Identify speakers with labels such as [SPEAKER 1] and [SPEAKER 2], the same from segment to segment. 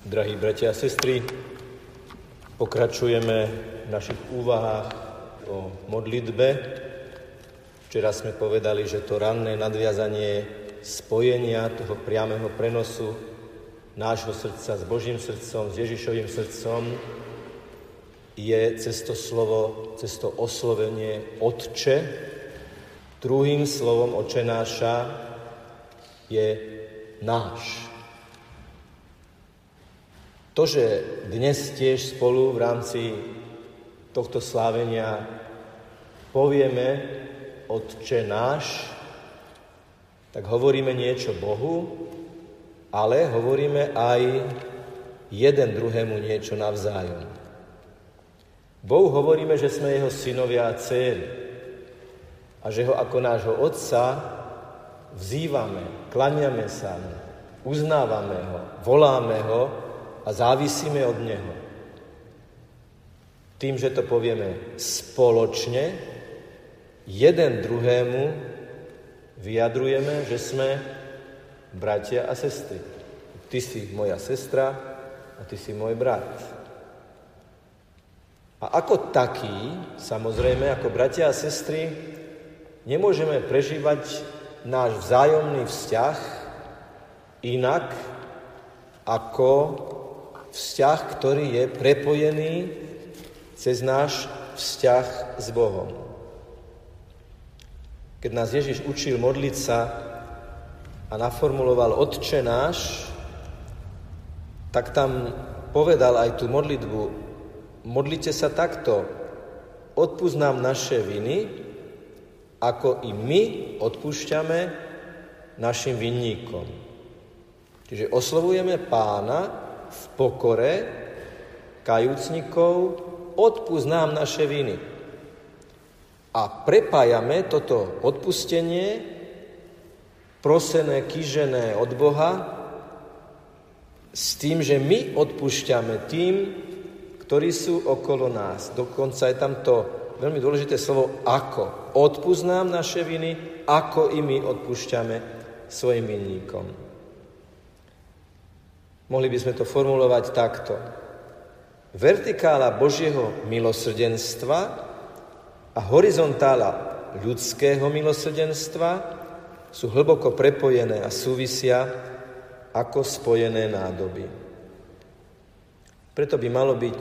[SPEAKER 1] Drahí bratia a sestry, pokračujeme v našich úvahách o modlitbe. Včera sme povedali, že to ranné nadviazanie spojenia toho priamého prenosu nášho srdca s Božím srdcom, s Ježišovým srdcom je cez to slovo, cez to oslovenie Otče. Druhým slovom očenáša je náš. To, že dnes tiež spolu v rámci tohto slávenia povieme Otče náš, tak hovoríme niečo Bohu, ale hovoríme aj jeden druhému niečo navzájom. Bohu hovoríme, že sme jeho synovia a céry a že ho ako nášho otca vzývame, klaniame sa mu, uznávame ho, voláme ho a závisíme od Neho. Tým, že to povieme spoločne, jeden druhému vyjadrujeme, že sme bratia a sestry. Ty si moja sestra a ty si môj brat. A ako taký, samozrejme, ako bratia a sestry, nemôžeme prežívať náš vzájomný vzťah inak ako vzťah, ktorý je prepojený cez náš vzťah s Bohom. Keď nás Ježiš učil modliť sa a naformuloval Otče náš, tak tam povedal aj tú modlitbu, modlite sa takto, odpúsť naše viny, ako i my odpúšťame našim vinníkom. Čiže oslovujeme pána v pokore kajúcnikov, odpúsť naše viny. A prepájame toto odpustenie, prosené, kýžené od Boha, s tým, že my odpúšťame tým, ktorí sú okolo nás. Dokonca je tam to veľmi dôležité slovo ako. Odpúsť naše viny, ako i my odpúšťame svojim vinníkom. Mohli by sme to formulovať takto. Vertikála Božieho milosrdenstva a horizontála ľudského milosrdenstva sú hlboko prepojené a súvisia ako spojené nádoby. Preto by malo byť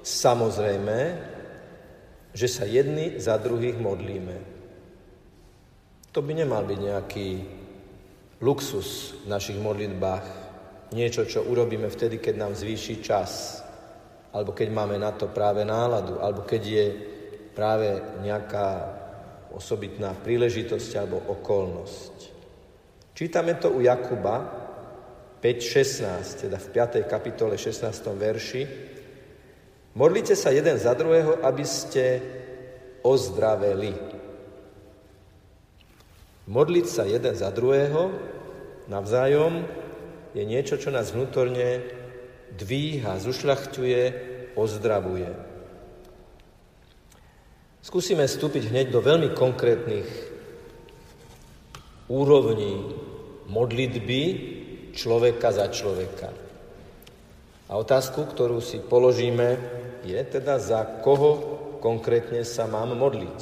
[SPEAKER 1] samozrejme, že sa jedni za druhých modlíme. To by nemal byť nejaký luxus v našich modlitbách, niečo, čo urobíme vtedy, keď nám zvýši čas, alebo keď máme na to práve náladu, alebo keď je práve nejaká osobitná príležitosť alebo okolnosť. Čítame to u Jakuba 5.16, teda v 5. kapitole 16. verši. Modlite sa jeden za druhého, aby ste ozdraveli. Modliť sa jeden za druhého navzájom je niečo, čo nás vnútorne dvíha, zušľachťuje, ozdravuje. Skúsime vstúpiť hneď do veľmi konkrétnych úrovní modlitby človeka za človeka. A otázku, ktorú si položíme, je teda za koho konkrétne sa mám modliť.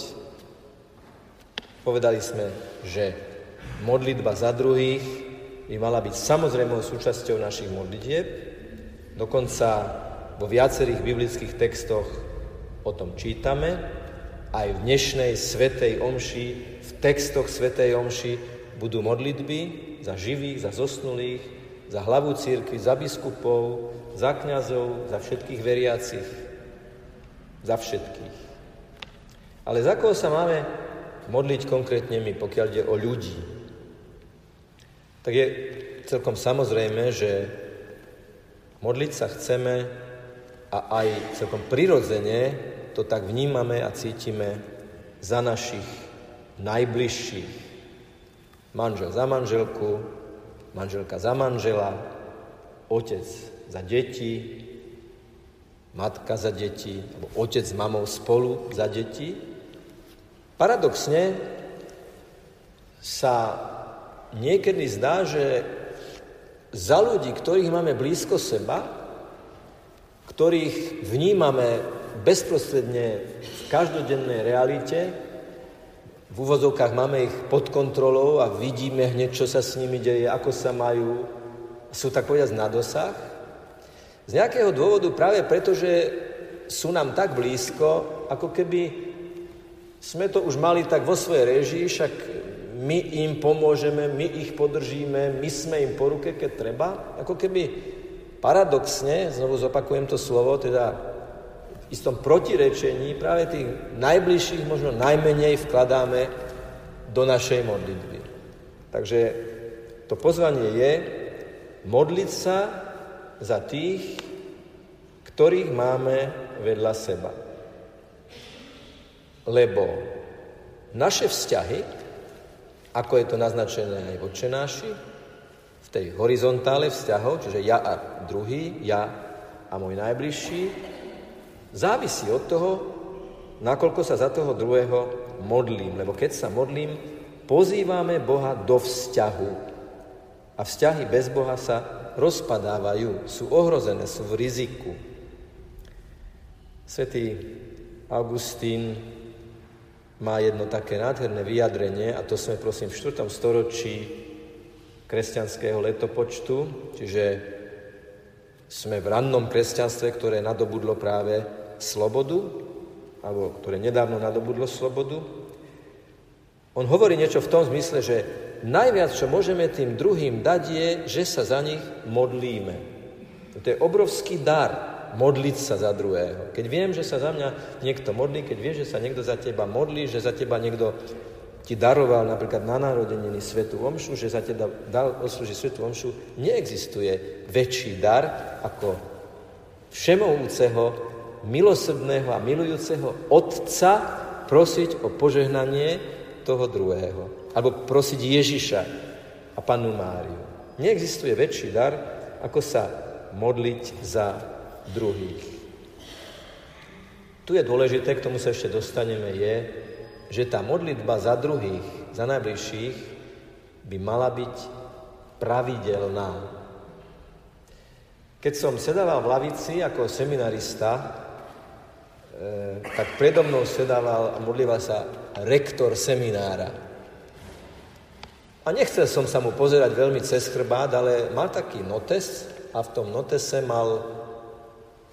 [SPEAKER 1] Povedali sme, že modlitba za druhých by mala byť samozrejmou súčasťou našich modlitieb. Dokonca vo viacerých biblických textoch o tom čítame. Aj v dnešnej Svetej Omši, v textoch Svetej Omši budú modlitby za živých, za zosnulých, za hlavu církvy, za biskupov, za kňazov, za všetkých veriacich, za všetkých. Ale za koho sa máme modliť konkrétne my, pokiaľ ide o ľudí, tak je celkom samozrejme, že modliť sa chceme a aj celkom prirodzene to tak vnímame a cítime za našich najbližších. Manžel za manželku, manželka za manžela, otec za deti, matka za deti, alebo otec s mamou spolu za deti. Paradoxne sa niekedy zdá, že za ľudí, ktorých máme blízko seba, ktorých vnímame bezprostredne v každodennej realite, v úvozovkách máme ich pod kontrolou a vidíme hneď, čo sa s nimi deje, ako sa majú, sú tak povedať na dosah. Z nejakého dôvodu práve preto, že sú nám tak blízko, ako keby sme to už mali tak vo svojej režii, však my im pomôžeme, my ich podržíme, my sme im po ruke, keď treba. Ako keby paradoxne, znovu zopakujem to slovo, teda v istom protirečení práve tých najbližších možno najmenej vkladáme do našej modlitby. Takže to pozvanie je modliť sa za tých, ktorých máme vedľa seba. Lebo naše vzťahy, ako je to naznačené v očenáši, v tej horizontále vzťahov, čiže ja a druhý, ja a môj najbližší, závisí od toho, nakoľko sa za toho druhého modlím. Lebo keď sa modlím, pozývame Boha do vzťahu. A vzťahy bez Boha sa rozpadávajú, sú ohrozené, sú v riziku. Svetý Augustín má jedno také nádherné vyjadrenie, a to sme prosím v 4. storočí kresťanského letopočtu, čiže sme v rannom kresťanstve, ktoré nadobudlo práve slobodu, alebo ktoré nedávno nadobudlo slobodu. On hovorí niečo v tom zmysle, že najviac, čo môžeme tým druhým dať, je, že sa za nich modlíme. To je obrovský dar modliť sa za druhého. Keď viem, že sa za mňa niekto modlí, keď vieš, že sa niekto za teba modlí, že za teba niekto ti daroval napríklad na narodeniny Svetu Omšu, že za teba dal oslúžiť Svetu Omšu, neexistuje väčší dar ako všemovúceho, milosrdného a milujúceho Otca prosiť o požehnanie toho druhého. Alebo prosiť Ježiša a Panu Máriu. Neexistuje väčší dar, ako sa modliť za druhých. Tu je dôležité, k tomu sa ešte dostaneme, je, že tá modlitba za druhých, za najbližších, by mala byť pravidelná. Keď som sedával v lavici ako seminarista, e, tak predo mnou sedával a modlíval sa rektor seminára. A nechcel som sa mu pozerať veľmi cez chrbát, ale mal taký notes a v tom notese mal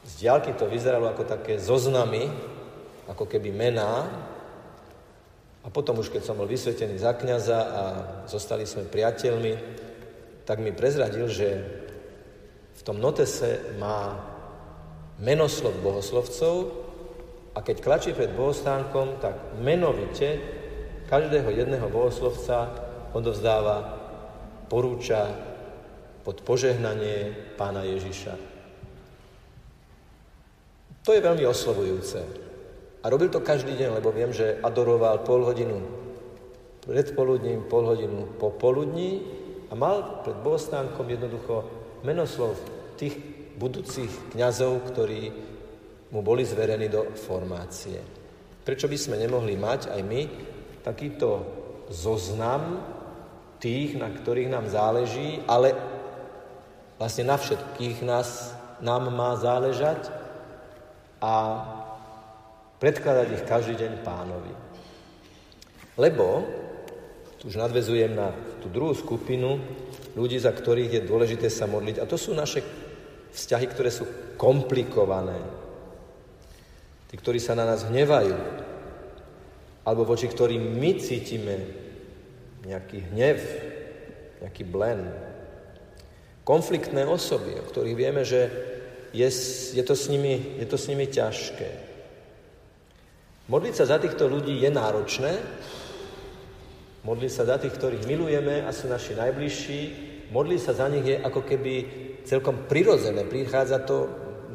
[SPEAKER 1] z diálky to vyzeralo ako také zoznamy, ako keby mená. A potom už, keď som bol vysvetený za kniaza a zostali sme priateľmi, tak mi prezradil, že v tom notese má menoslov bohoslovcov a keď klačí pred bohostánkom, tak menovite každého jedného bohoslovca odovzdáva, porúča pod požehnanie pána Ježiša. To je veľmi oslovujúce. A robil to každý deň, lebo viem, že adoroval pol hodinu pred poludním, pol hodinu po poludní a mal pred bohostánkom jednoducho menoslov tých budúcich kňazov, ktorí mu boli zverení do formácie. Prečo by sme nemohli mať aj my takýto zoznam tých, na ktorých nám záleží, ale vlastne na všetkých nás nám má záležať a predkladať ich každý deň pánovi. Lebo, tu už nadvezujem na tú druhú skupinu ľudí, za ktorých je dôležité sa modliť, a to sú naše vzťahy, ktoré sú komplikované. Tí, ktorí sa na nás hnevajú, alebo voči ktorým my cítime nejaký hnev, nejaký blen. Konfliktné osoby, o ktorých vieme, že je, je, to s nimi, je to s nimi ťažké. Modliť sa za týchto ľudí je náročné, modliť sa za tých, ktorých milujeme a sú naši najbližší, modliť sa za nich je ako keby celkom prirodzené, prichádza to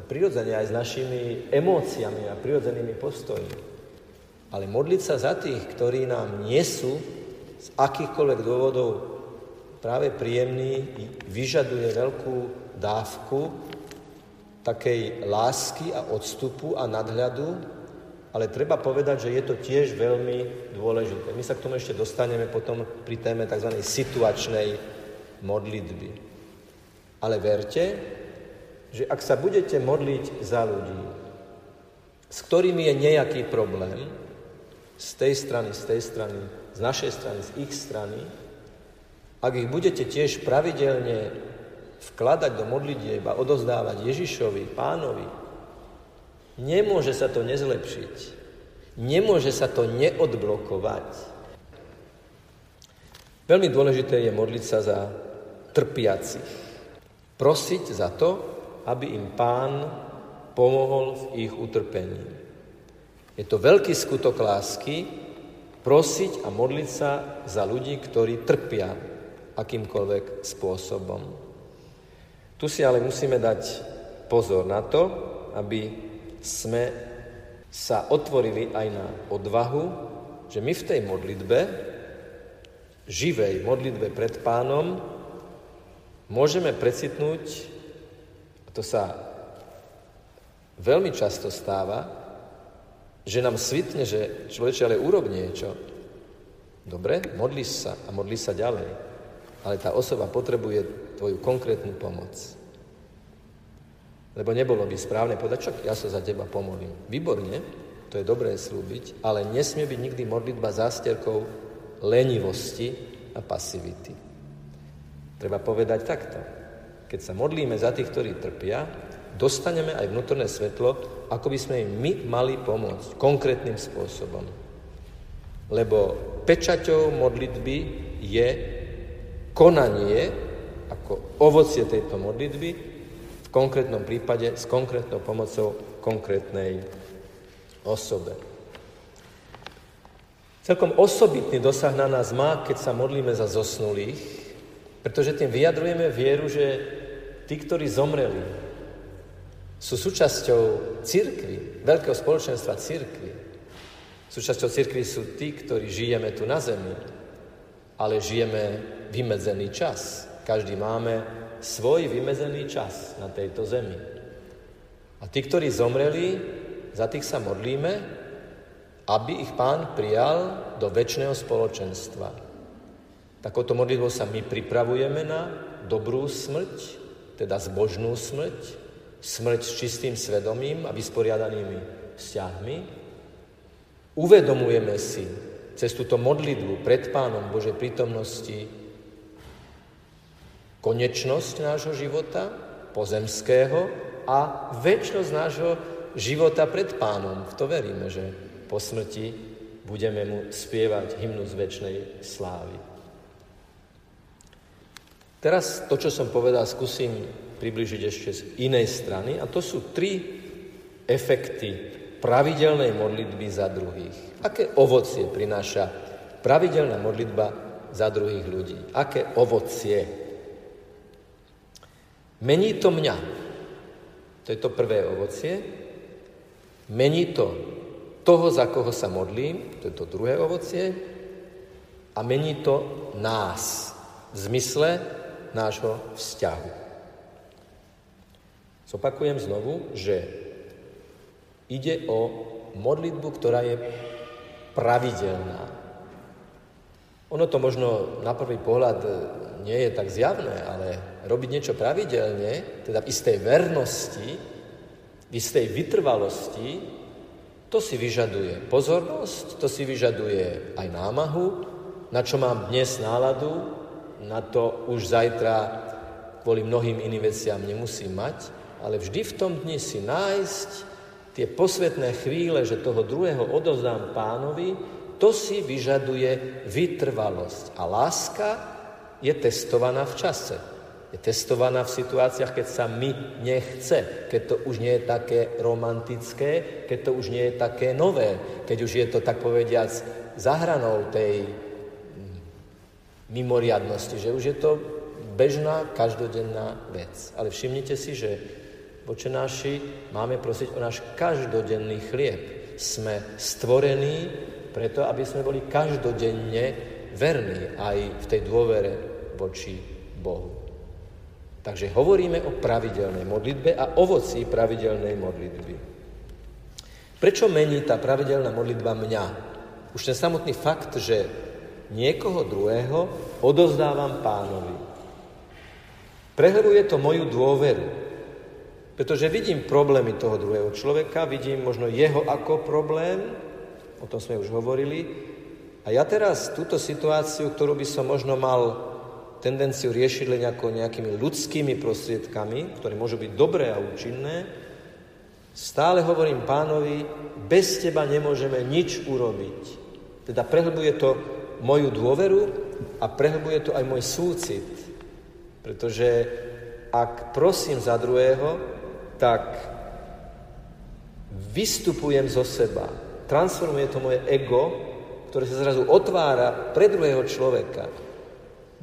[SPEAKER 1] prirodzene aj s našimi emóciami a prirodzenými postojmi. Ale modliť sa za tých, ktorí nám nie sú z akýchkoľvek dôvodov práve príjemní, vyžaduje veľkú dávku takej lásky a odstupu a nadhľadu, ale treba povedať, že je to tiež veľmi dôležité. My sa k tomu ešte dostaneme potom pri téme tzv. situačnej modlitby. Ale verte, že ak sa budete modliť za ľudí, s ktorými je nejaký problém, z tej strany, z tej strany, z našej strany, z ich strany, ak ich budete tiež pravidelne vkladať do modlitieb a odozdávať Ježišovi, pánovi, nemôže sa to nezlepšiť. Nemôže sa to neodblokovať. Veľmi dôležité je modliť sa za trpiacich. Prosiť za to, aby im pán pomohol v ich utrpení. Je to veľký skutok lásky prosiť a modliť sa za ľudí, ktorí trpia akýmkoľvek spôsobom. Tu si ale musíme dať pozor na to, aby sme sa otvorili aj na odvahu, že my v tej modlitbe, živej modlitbe pred pánom, môžeme precitnúť, a to sa veľmi často stáva, že nám svitne, že človeče, ale urob niečo. Dobre, modlíš sa a modlíš sa ďalej ale tá osoba potrebuje tvoju konkrétnu pomoc. Lebo nebolo by správne povedať, čo ja sa za teba pomolím. Výborne, to je dobré slúbiť, ale nesmie byť nikdy modlitba zásterkou lenivosti a pasivity. Treba povedať takto. Keď sa modlíme za tých, ktorí trpia, dostaneme aj vnútorné svetlo, ako by sme im my mali pomôcť konkrétnym spôsobom. Lebo pečaťou modlitby je konanie ako ovocie tejto modlitby v konkrétnom prípade s konkrétnou pomocou konkrétnej osobe. Celkom osobitný dosah na nás má, keď sa modlíme za zosnulých, pretože tým vyjadrujeme vieru, že tí, ktorí zomreli, sú súčasťou církvy, veľkého spoločenstva církvy. Súčasťou církvy sú tí, ktorí žijeme tu na zemi, ale žijeme vymedzený čas. Každý máme svoj vymedzený čas na tejto zemi. A tí, ktorí zomreli, za tých sa modlíme, aby ich pán prijal do väčšného spoločenstva. Takouto modlitbou sa my pripravujeme na dobrú smrť, teda zbožnú smrť, smrť s čistým svedomím a vysporiadanými vzťahmi. Uvedomujeme si, cez túto modlitbu pred Pánom Božej prítomnosti konečnosť nášho života, pozemského a väčšnosť nášho života pred Pánom. V to veríme, že po smrti budeme mu spievať hymnu z väčšnej slávy. Teraz to, čo som povedal, skúsim približiť ešte z inej strany a to sú tri efekty pravidelnej modlitby za druhých. Aké ovocie prináša pravidelná modlitba za druhých ľudí? Aké ovocie? Mení to mňa. To je to prvé ovocie. Mení to toho, za koho sa modlím, to je to druhé ovocie. A mení to nás v zmysle nášho vzťahu. Zopakujem znovu, že Ide o modlitbu, ktorá je pravidelná. Ono to možno na prvý pohľad e, nie je tak zjavné, ale robiť niečo pravidelne, teda v istej vernosti, v istej vytrvalosti, to si vyžaduje pozornosť, to si vyžaduje aj námahu, na čo mám dnes náladu, na to už zajtra kvôli mnohým iným veciam nemusím mať, ale vždy v tom dni si nájsť tie posvetné chvíle, že toho druhého odovzdám pánovi, to si vyžaduje vytrvalosť. A láska je testovaná v čase. Je testovaná v situáciách, keď sa mi nechce, keď to už nie je také romantické, keď to už nie je také nové, keď už je to, tak povediac, zahranou tej mimoriadnosti, že už je to bežná, každodenná vec. Ale všimnite si, že Oče náši, máme prosiť o náš každodenný chlieb. Sme stvorení preto, aby sme boli každodenne verní aj v tej dôvere voči Bohu. Takže hovoríme o pravidelnej modlitbe a ovoci pravidelnej modlitby. Prečo mení tá pravidelná modlitba mňa? Už ten samotný fakt, že niekoho druhého odozdávam pánovi. Prehlbuje to moju dôveru. Pretože vidím problémy toho druhého človeka, vidím možno jeho ako problém, o tom sme už hovorili, a ja teraz túto situáciu, ktorú by som možno mal tendenciu riešiť len ako nejakými ľudskými prostriedkami, ktoré môžu byť dobré a účinné, stále hovorím pánovi, bez teba nemôžeme nič urobiť. Teda prehlbuje to moju dôveru a prehlbuje to aj môj súcit. Pretože ak prosím za druhého, tak vystupujem zo seba. Transformuje to moje ego, ktoré sa zrazu otvára pre druhého človeka.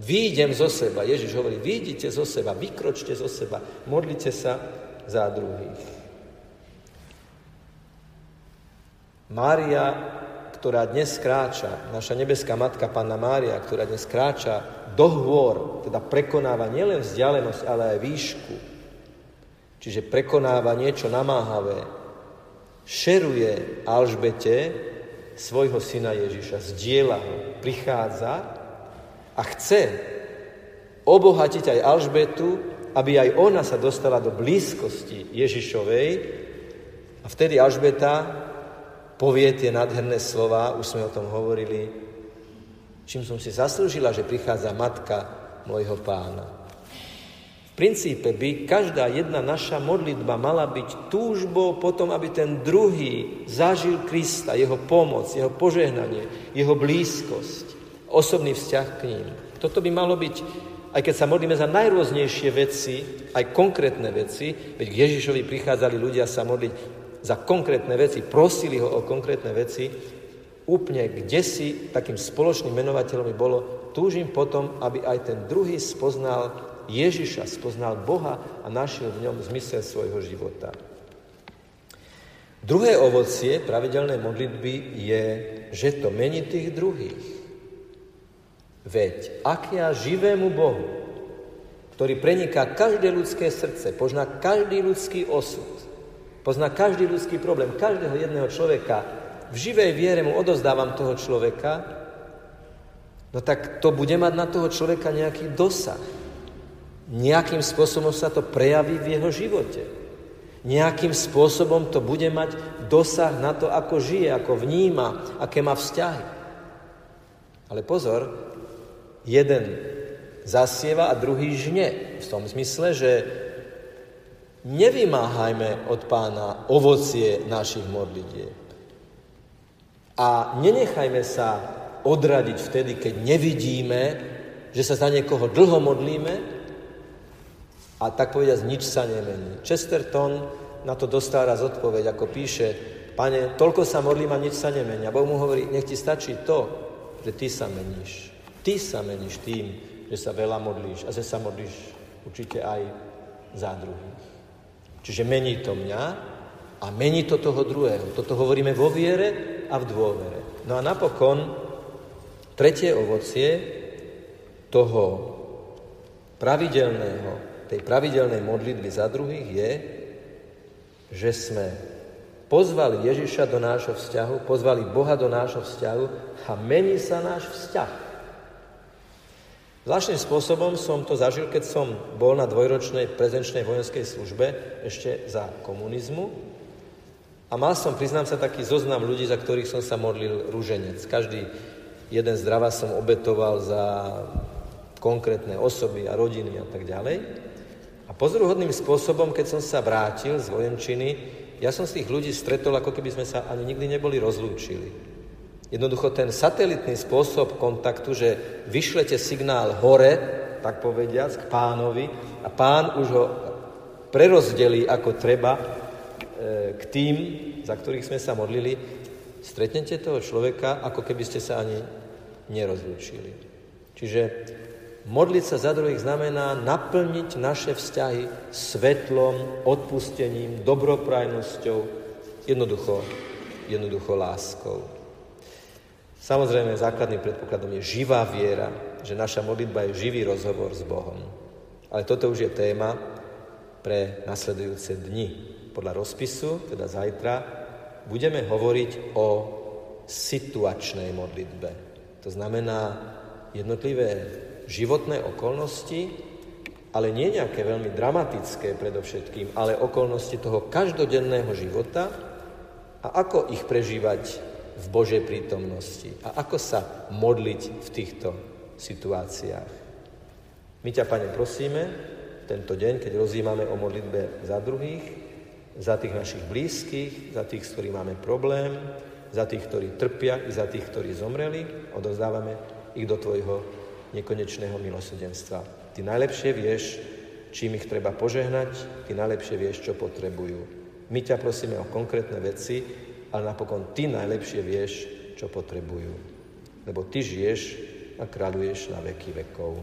[SPEAKER 1] Výjdem zo seba. Ježiš hovorí, výjdite zo seba, vykročte zo seba, modlite sa za druhých. Mária, ktorá dnes kráča, naša nebeská matka Panna Mária, ktorá dnes kráča do hôr, teda prekonáva nielen vzdialenosť, ale aj výšku, čiže prekonáva niečo namáhavé, šeruje Alžbete svojho syna Ježiša, zdieľa ho, prichádza a chce obohatiť aj Alžbetu, aby aj ona sa dostala do blízkosti Ježišovej a vtedy Alžbeta povie tie nádherné slova, už sme o tom hovorili, čím som si zaslúžila, že prichádza matka môjho pána. V princípe by každá jedna naša modlitba mala byť túžbou potom, aby ten druhý zažil Krista, jeho pomoc, jeho požehnanie, jeho blízkosť osobný vzťah k ním. Toto by malo byť, aj keď sa modlíme za najrôznejšie veci, aj konkrétne veci, veď k Ježišovi prichádzali ľudia sa modliť za konkrétne veci, prosili ho o konkrétne veci, úplne kde si takým spoločným menovateľom by bolo, túžim potom, aby aj ten druhý spoznal Ježiša, spoznal Boha a našiel v ňom zmysel svojho života. Druhé ovocie pravidelnej modlitby je, že to mení tých druhých. Veď ak ja živému Bohu, ktorý preniká každé ľudské srdce, pozná každý ľudský osud, pozná každý ľudský problém, každého jedného človeka, v živej viere mu odozdávam toho človeka, no tak to bude mať na toho človeka nejaký dosah. Nejakým spôsobom sa to prejaví v jeho živote. Nejakým spôsobom to bude mať dosah na to, ako žije, ako vníma, aké má vzťahy. Ale pozor, jeden zasieva a druhý žne. V tom zmysle, že nevymáhajme od pána ovocie našich modlitieb. A nenechajme sa odradiť vtedy, keď nevidíme, že sa za niekoho dlho modlíme a tak povediať, nič sa nemení. Chesterton na to dostal raz odpoveď, ako píše, pane, toľko sa modlím a nič sa nemení. A Boh mu hovorí, nech ti stačí to, že ty sa meníš. Ty sa meníš tým, že sa veľa modlíš a že sa modlíš určite aj za druhých. Čiže mení to mňa a mení to toho druhého. Toto hovoríme vo viere a v dôvere. No a napokon tretie ovocie toho pravidelného, tej pravidelnej modlitby za druhých je, že sme pozvali Ježiša do nášho vzťahu, pozvali Boha do nášho vzťahu a mení sa náš vzťah. Zvláštnym spôsobom som to zažil, keď som bol na dvojročnej prezenčnej vojenskej službe ešte za komunizmu a mal som, priznám sa, taký zoznam ľudí, za ktorých som sa modlil rúženec. Každý jeden zdrava som obetoval za konkrétne osoby a rodiny a tak ďalej. A pozoruhodným spôsobom, keď som sa vrátil z vojenčiny, ja som z tých ľudí stretol, ako keby sme sa ani nikdy neboli rozlúčili. Jednoducho ten satelitný spôsob kontaktu, že vyšlete signál hore, tak povediac, k pánovi a pán už ho prerozdelí ako treba e, k tým, za ktorých sme sa modlili, stretnete toho človeka, ako keby ste sa ani nerozlúčili. Čiže modliť sa za druhých znamená naplniť naše vzťahy svetlom, odpustením, dobroprajnosťou, jednoducho, jednoducho láskou. Samozrejme, základným predpokladom je živá viera, že naša modlitba je živý rozhovor s Bohom. Ale toto už je téma pre nasledujúce dni. Podľa rozpisu, teda zajtra, budeme hovoriť o situačnej modlitbe. To znamená jednotlivé životné okolnosti, ale nie nejaké veľmi dramatické predovšetkým, ale okolnosti toho každodenného života a ako ich prežívať v Božej prítomnosti a ako sa modliť v týchto situáciách. My ťa, Pane, prosíme, tento deň, keď rozímame o modlitbe za druhých, za tých našich blízkych, za tých, s ktorými máme problém, za tých, ktorí trpia i za tých, ktorí zomreli, odovzdávame ich do Tvojho nekonečného milosrdenstva. Ty najlepšie vieš, čím ich treba požehnať, ty najlepšie vieš, čo potrebujú. My ťa prosíme o konkrétne veci, ale napokon ty najlepšie vieš, čo potrebujú. Lebo ty žiješ a kráľuješ na veky vekov.